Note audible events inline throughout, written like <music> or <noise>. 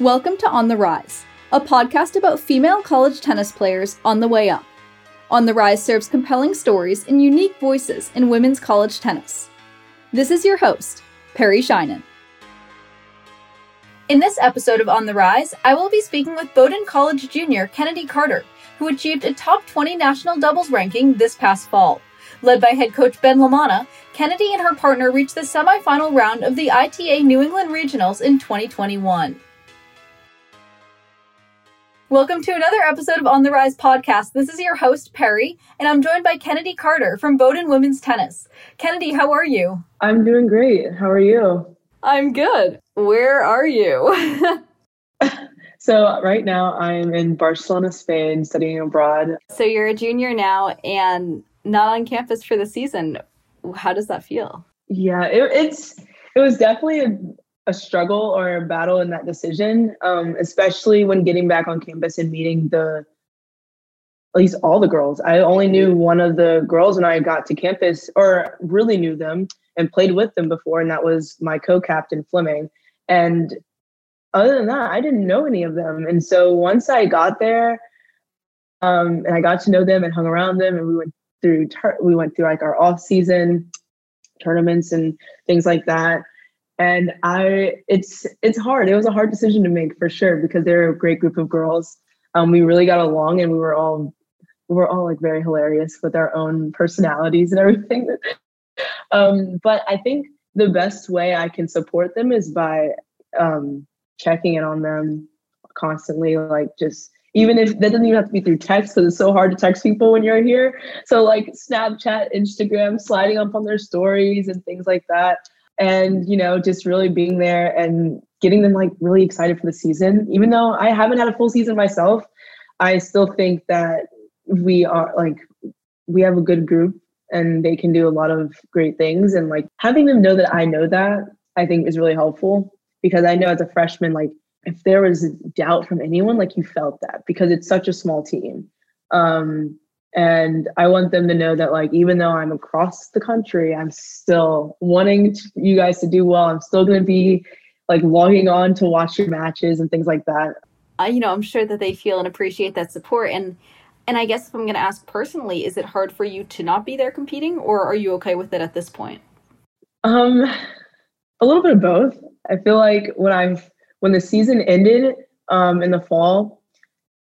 Welcome to On the Rise, a podcast about female college tennis players on the way up. On the Rise serves compelling stories and unique voices in women's college tennis. This is your host, Perry Shinen. In this episode of On the Rise, I will be speaking with Bowdoin College junior Kennedi Carter, who achieved a top 20 national doubles ranking this past fall. Led by head coach Ben Lamanna, Kennedi and her partner reached the semifinal round of the ITA New England Regionals in 2021. Welcome to another episode of On the Rise podcast. This is your host, Perry, and I'm joined by Kennedi Carter from Bowdoin Women's Tennis. Kennedi, how are you? I'm doing great. How are you? I'm good. Where are you? <laughs> so, right now I'm in Barcelona, Spain, studying abroad. So, you're a junior now and not on campus for the season. How does that feel? Yeah, it, it's it was definitely a, struggle or a battle in that decision, um, especially when getting back on campus and meeting the at least all the girls. I only knew one of the girls when I got to campus, or really knew them and played with them before, and that was my co-captain Fleming. And other than that, I didn't know any of them. And so once I got there, um, and I got to know them and hung around them, and we went through we went through like our off season tournaments and things like that and i it's it's hard. It was a hard decision to make for sure because they're a great group of girls. Um, we really got along and we were all we were all like very hilarious with our own personalities and everything. <laughs> Um, but i think the best way i can support them is by um, checking in on them constantly like just even if that doesn't even have to be through text because it's so hard to text people when you're here. So like snapchat instagram sliding up on their stories and things like that and you know just really being there and getting them like really excited for the season. Even though i haven't had a full season myself i still think that we are like we have a good group and they can do a lot of great things. And like having them know that i know that i think is really helpful because i know as a freshman like if there was doubt from anyone like you felt that because it's such a small team. Um and i want them to know that like even though i'm across the country i'm still wanting to, you guys to do well. I'm still going to be like logging on to watch your matches and things like that. Uh, you know i'm sure that they feel and appreciate that support. And and i guess if i'm going to ask personally is it hard for you to not be there competing or are you okay with it at this point? Um a little bit of both. I feel like when i've when the season ended um in the fall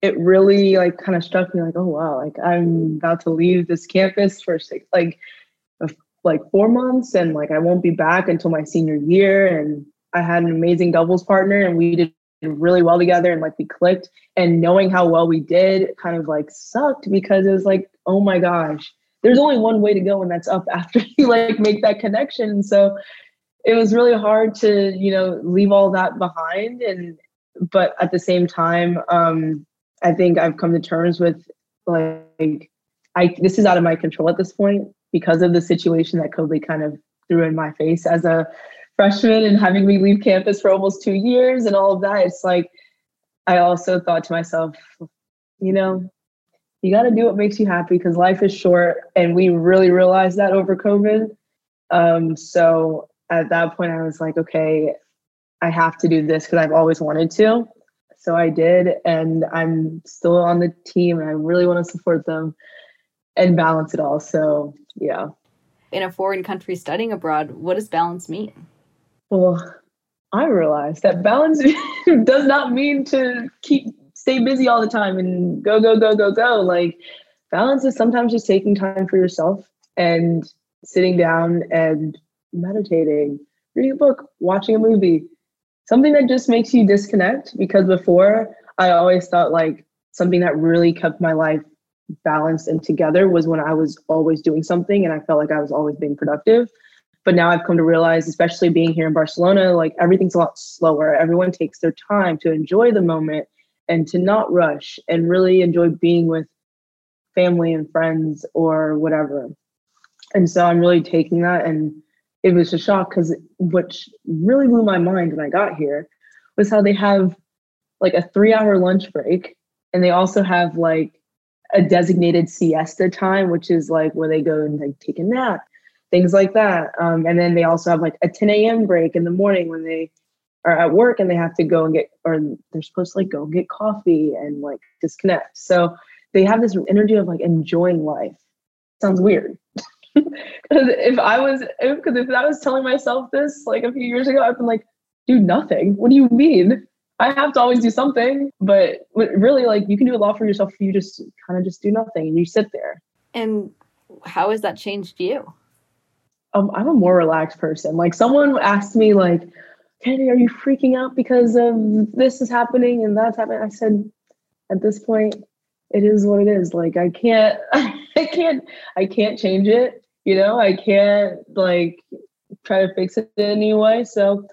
it really like kind of struck me like, oh wow, like I'm about to leave this campus for six like like four months and like I won't be back until my senior year. And I had an amazing doubles partner and we did really well together and like we clicked. And knowing how well we did kind of like sucked because it was like, oh my gosh, there's only one way to go and that's up <laughs> after you like make that connection. So it was really hard to, you know, leave all that behind and but at the same time, um, I think I've come to terms with like I this is out of my control at this point because of the situation that COVID kind of threw in my face as a freshman and having me leave campus for almost two years and all of that. It's like I also thought to myself, you know, you got to do what makes you happy because life is short, and we really realized that over COVID. Um, so at that point, I was like, okay, I have to do this because I've always wanted to. So I did, and I'm still on the team, and I really want to support them and balance it all. So yeah. In a foreign country studying abroad, what does balance mean? Well, I realized that balance <laughs> does not mean to keep stay busy all the time and go go go go go. Like balance is sometimes just taking time for yourself and sitting down and meditating, reading a book, watching a movie, something that just makes you disconnect because before I always thought like something that really kept my life balanced and together was when I was always doing something and I felt like I was always being productive. But now I've come to realize, especially being here in Barcelona, like everything's a lot slower. Everyone takes their time to enjoy the moment and to not rush and really enjoy being with family and friends or whatever. And so I'm really taking that and it was a shock because what really blew my mind when I got here was how they have like a three hour lunch break and they also have like a designated siesta time, which is like where they go and like take a nap, things like that. Um, and then they also have like a 10 a.m. break in the morning when they are at work and they have to go and get or they're supposed to like go get coffee and like disconnect so they have this energy of like enjoying life sounds weird <laughs> if i was because if, if i was telling myself this like a few years ago i've been like do nothing? What do you mean? I have to always do something. But really like you can do a lot for yourself if you just kind of just do nothing and you sit there. And how has that changed you? Um, i'm a more relaxed person. Like someone asked me like Kennedi, are you freaking out because of this is happening and that's happening? I said, at this point, it is what it is. Like I can't, <laughs> I can't, I can't change it. You know, I can't like try to fix it in any way. So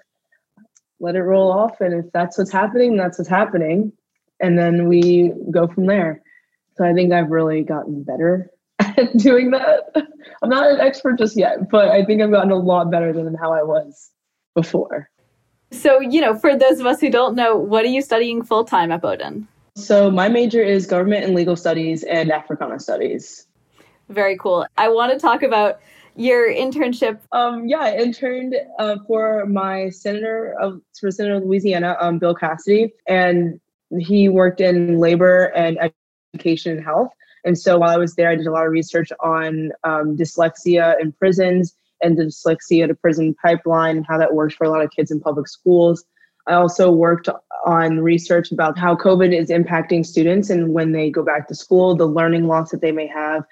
let it roll off. And if that's what's happening, that's what's happening. And then we go from there. So I think I've really gotten better <laughs> at doing that. I'm not an expert just yet, but I think I've gotten a lot better than how I was before. So, you know, for those of us who don't know, what are you studying full time at Bowdoin? So, my major is government and legal studies and Africana studies. Very cool. I want to talk about your internship. Um, yeah, I interned uh, for my senator of for Senator of Louisiana, um, Bill Cassidy, and he worked in labor and education and health. And so while I was there, I did a lot of research on um, dyslexia in prisons and the dyslexia to prison pipeline and how that works for a lot of kids in public schools. I also worked on research about how COVID is impacting students and when they go back to school, the learning loss that they may have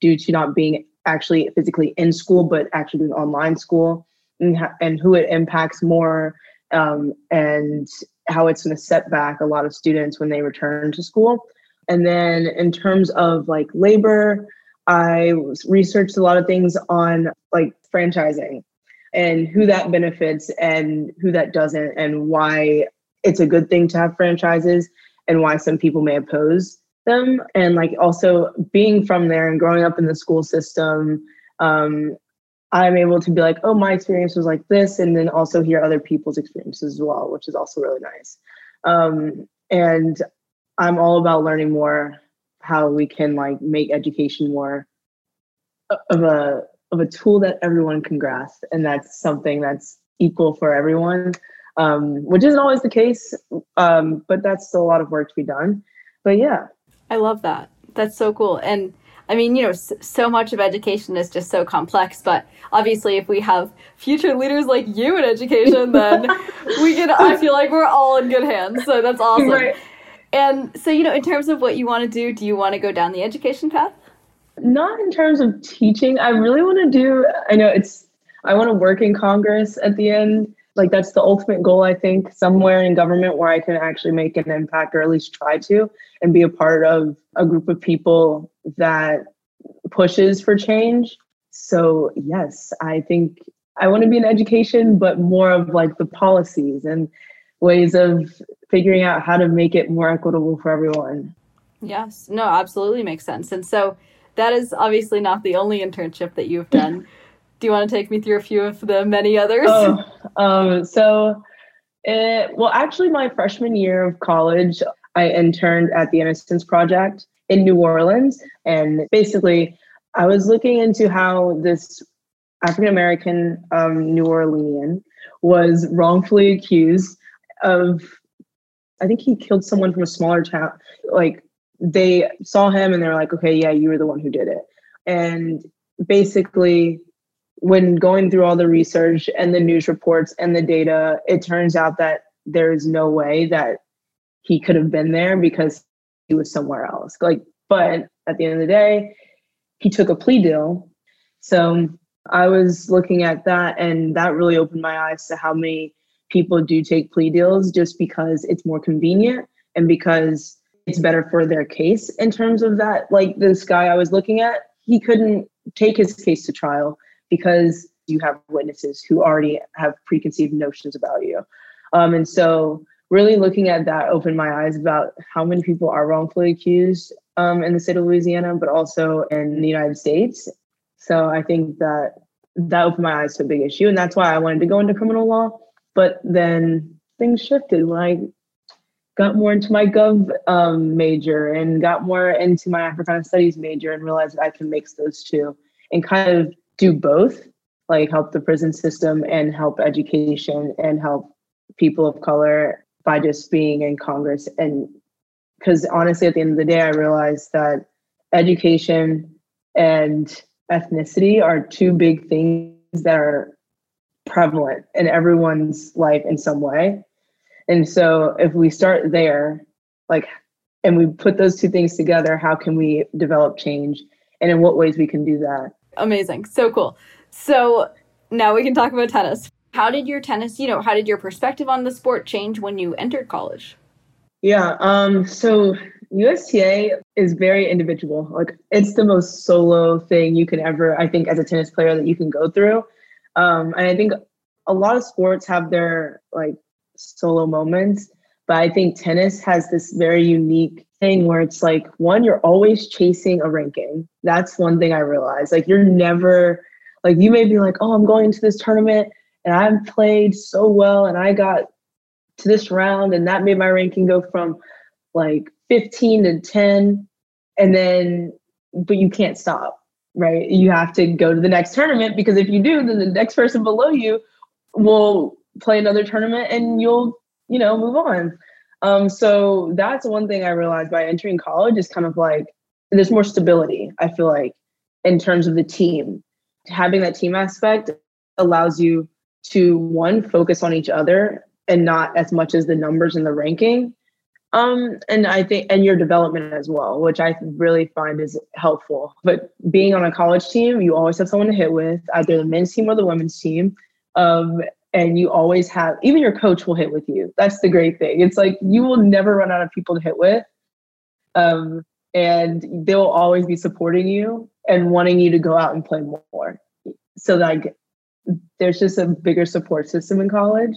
due to not being actually physically in school, but actually doing online school, and, and who it impacts more, um, and how it's going to set back a lot of students when they return to school. And then in terms of like labor, I researched a lot of things on like franchising and who that benefits and who that doesn't, and why it's a good thing to have franchises and why some people may oppose them. And like also being from there and growing up in the school system, um, I'm able to be like, oh, my experience was like this, and then also hear other people's experiences as well, which is also really nice. Um, and I'm all about learning more how we can like make education more of a of a tool that everyone can grasp and that's something that's equal for everyone um, which isn't always the case um, but that's still a lot of work to be done but yeah i love that that's so cool and I mean, you know, so much of education is just so complex, but obviously, if we have future leaders like you in education, then <laughs> we can, I feel like we're all in good hands. So that's awesome. Right. And so, you know, in terms of what you want to do, do you want to go down the education path? Not in terms of teaching. I really want to do, I know it's, I want to work in Congress at the end. Like, that's the ultimate goal, I think, somewhere in government where I can actually make an impact or at least try to and be a part of a group of people that pushes for change. So, yes, I think I want to be in education, but more of like the policies and ways of figuring out how to make it more equitable for everyone. Yes, no, absolutely makes sense. And so that is obviously not the only internship that you've done. Do you want to take me through a few of the many others? Oh, um, so, it, well, actually, my freshman year of college, I interned at the Innocence Project in New Orleans. And basically, I was looking into how this African American um, New Orleanian was wrongfully accused of I think he killed someone from a smaller town. Like they saw him and they're like, okay, yeah, you were the one who did it. And basically, when going through all the research and the news reports and the data, it turns out that there is no way that he could have been there because he was somewhere else. Like, but at the end of the day, he took a plea deal. So I was looking at that, and that really opened my eyes to how many people do take plea deals just because it's more convenient and because it's better for their case in terms of that. Like this guy I was looking at, he couldn't take his case to trial because you have witnesses who already have preconceived notions about you. Um, and so, really looking at that opened my eyes about how many people are wrongfully accused um, in the state of Louisiana, but also in the United States. So, I think that that opened my eyes to a big issue. And that's why I wanted to go into criminal law but then things shifted when I got more into my gov um, major and got more into my Africana studies major and realized that I can mix those two and kind of do both, like help the prison system and help education and help people of color by just being in Congress. And because honestly, at the end of the day, I realized that education and ethnicity are two big things that are prevalent in everyone's life in some way. And so if we start there, like, and we put those two things together, how can we develop change? And in what ways we can do that? Amazing. So cool. So now we can talk about tennis. How did your tennis, you know, how did your perspective on the sport change when you entered college? Yeah. Um, so USTA is very individual. Like it's the most solo thing you can ever, I think, as a tennis player that you can go through. Um, and I think a lot of sports have their like solo moments, but I think tennis has this very unique thing where it's like one, you're always chasing a ranking. That's one thing I realized. Like you're never like you may be like, oh, I'm going to this tournament and I've played so well and I got to this round and that made my ranking go from like 15 to 10 and then but you can't stop right you have to go to the next tournament because if you do then the next person below you will play another tournament and you'll you know move on. Um, so that's one thing i realized by entering college is kind of like there's more stability i feel like in terms of the team. Having that team aspect allows you to one focus on each other and not as much as the numbers and the ranking. Um and i think and your development as well which i really find is helpful. But being on a college team you always have someone to hit with either the men's team or the women's team um and you always have even your coach will hit with you that's the great thing it's like you will never run out of people to hit with um and they'll always be supporting you and wanting you to go out and play more so like there's just a bigger support system in college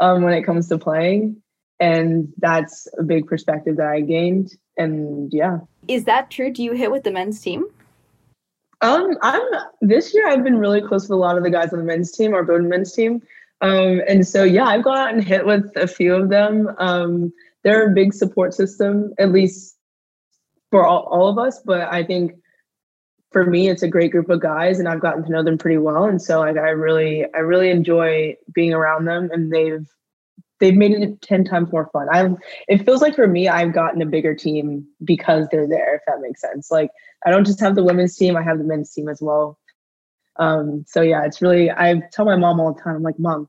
um, when it comes to playing. And that's a big perspective that I gained. And yeah. Is that true? Do you hit with the men's team? Um, I'm this year I've been really close with a lot of the guys on the men's team, our Bowdoin men's team. Um, and so yeah, I've gone out and hit with a few of them. Um, they're a big support system, at least for all, all of us. But I think for me it's a great group of guys and i've gotten to know them pretty well and so like i really i really enjoy being around them and they've they've made it 10 times more fun i it feels like for me i've gotten a bigger team because they're there if that makes sense like i don't just have the women's team i have the men's team as well um so yeah it's really i tell my mom all the time i'm like mom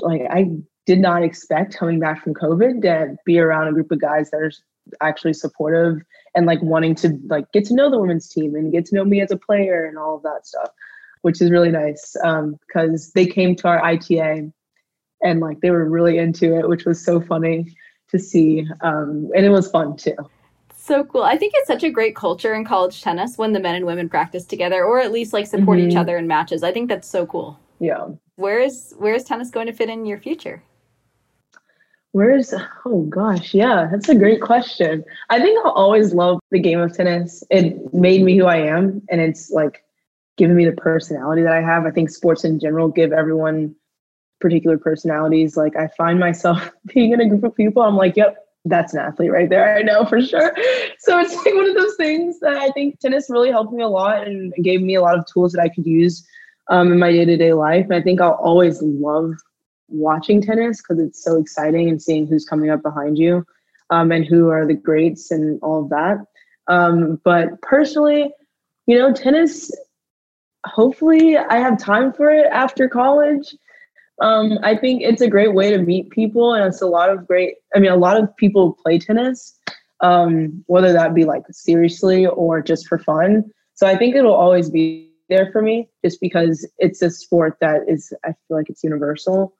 like i did not expect coming back from covid to be around a group of guys that are actually supportive and like wanting to like get to know the women's team and get to know me as a player and all of that stuff, which is really nice because um, they came to our ITA and like they were really into it, which was so funny to see, um, and it was fun too. So cool. I think it's such a great culture in college tennis when the men and women practice together or at least like support mm-hmm. each other in matches. I think that's so cool. Yeah. Where is where is tennis going to fit in your future? Where's oh gosh, yeah, that's a great question. I think I'll always love the game of tennis. It made me who I am, and it's like given me the personality that I have. I think sports in general give everyone particular personalities. Like I find myself <laughs> being in a group of people, I'm like, yep, that's an athlete right there. I know for sure. <laughs> So it's like one of those things that I think tennis really helped me a lot and gave me a lot of tools that I could use um, in my day to day life. And I think I'll always love watching tennis because it's so exciting and seeing who's coming up behind you um, and who are the greats and all of that. Um, but personally, you know, tennis, hopefully I have time for it after college. Um, I think it's a great way to meet people, and it's a lot of great. I mean, a lot of people play tennis, um, whether that be like seriously or just for fun. So I think it'll always be there for me, just because it's a sport that is. I feel like it's universal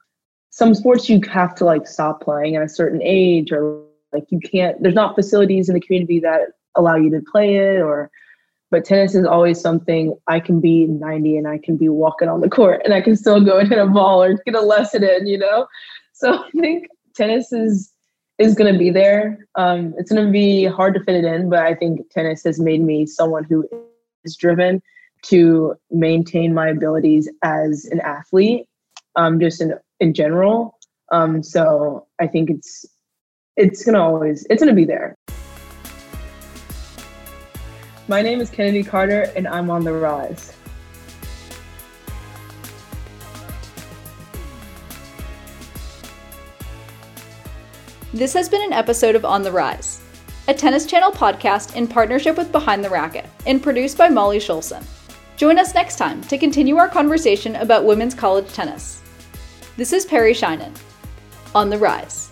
some sports you have to like stop playing at a certain age or like you can't there's not facilities in the community that allow you to play it or but tennis is always something I can be 90 and I can be walking on the court and I can still go and hit a ball or get a lesson in, you know? So I think tennis is is going to be there. Um, it's going to be hard to fit it in, but I think tennis has made me someone who is driven to maintain my abilities as an athlete, um, just in in general. Um, so I think it's it's gonna always it's gonna be there. My name is Kennedi Carter, and I'm on the rise. This has been an episode of On the Rise, a Tennis Channel podcast in partnership with Behind the Racket and produced by Molly Schulson. Join us next time to continue our conversation about women's college tennis. This is Perry Shinen. On the Rise.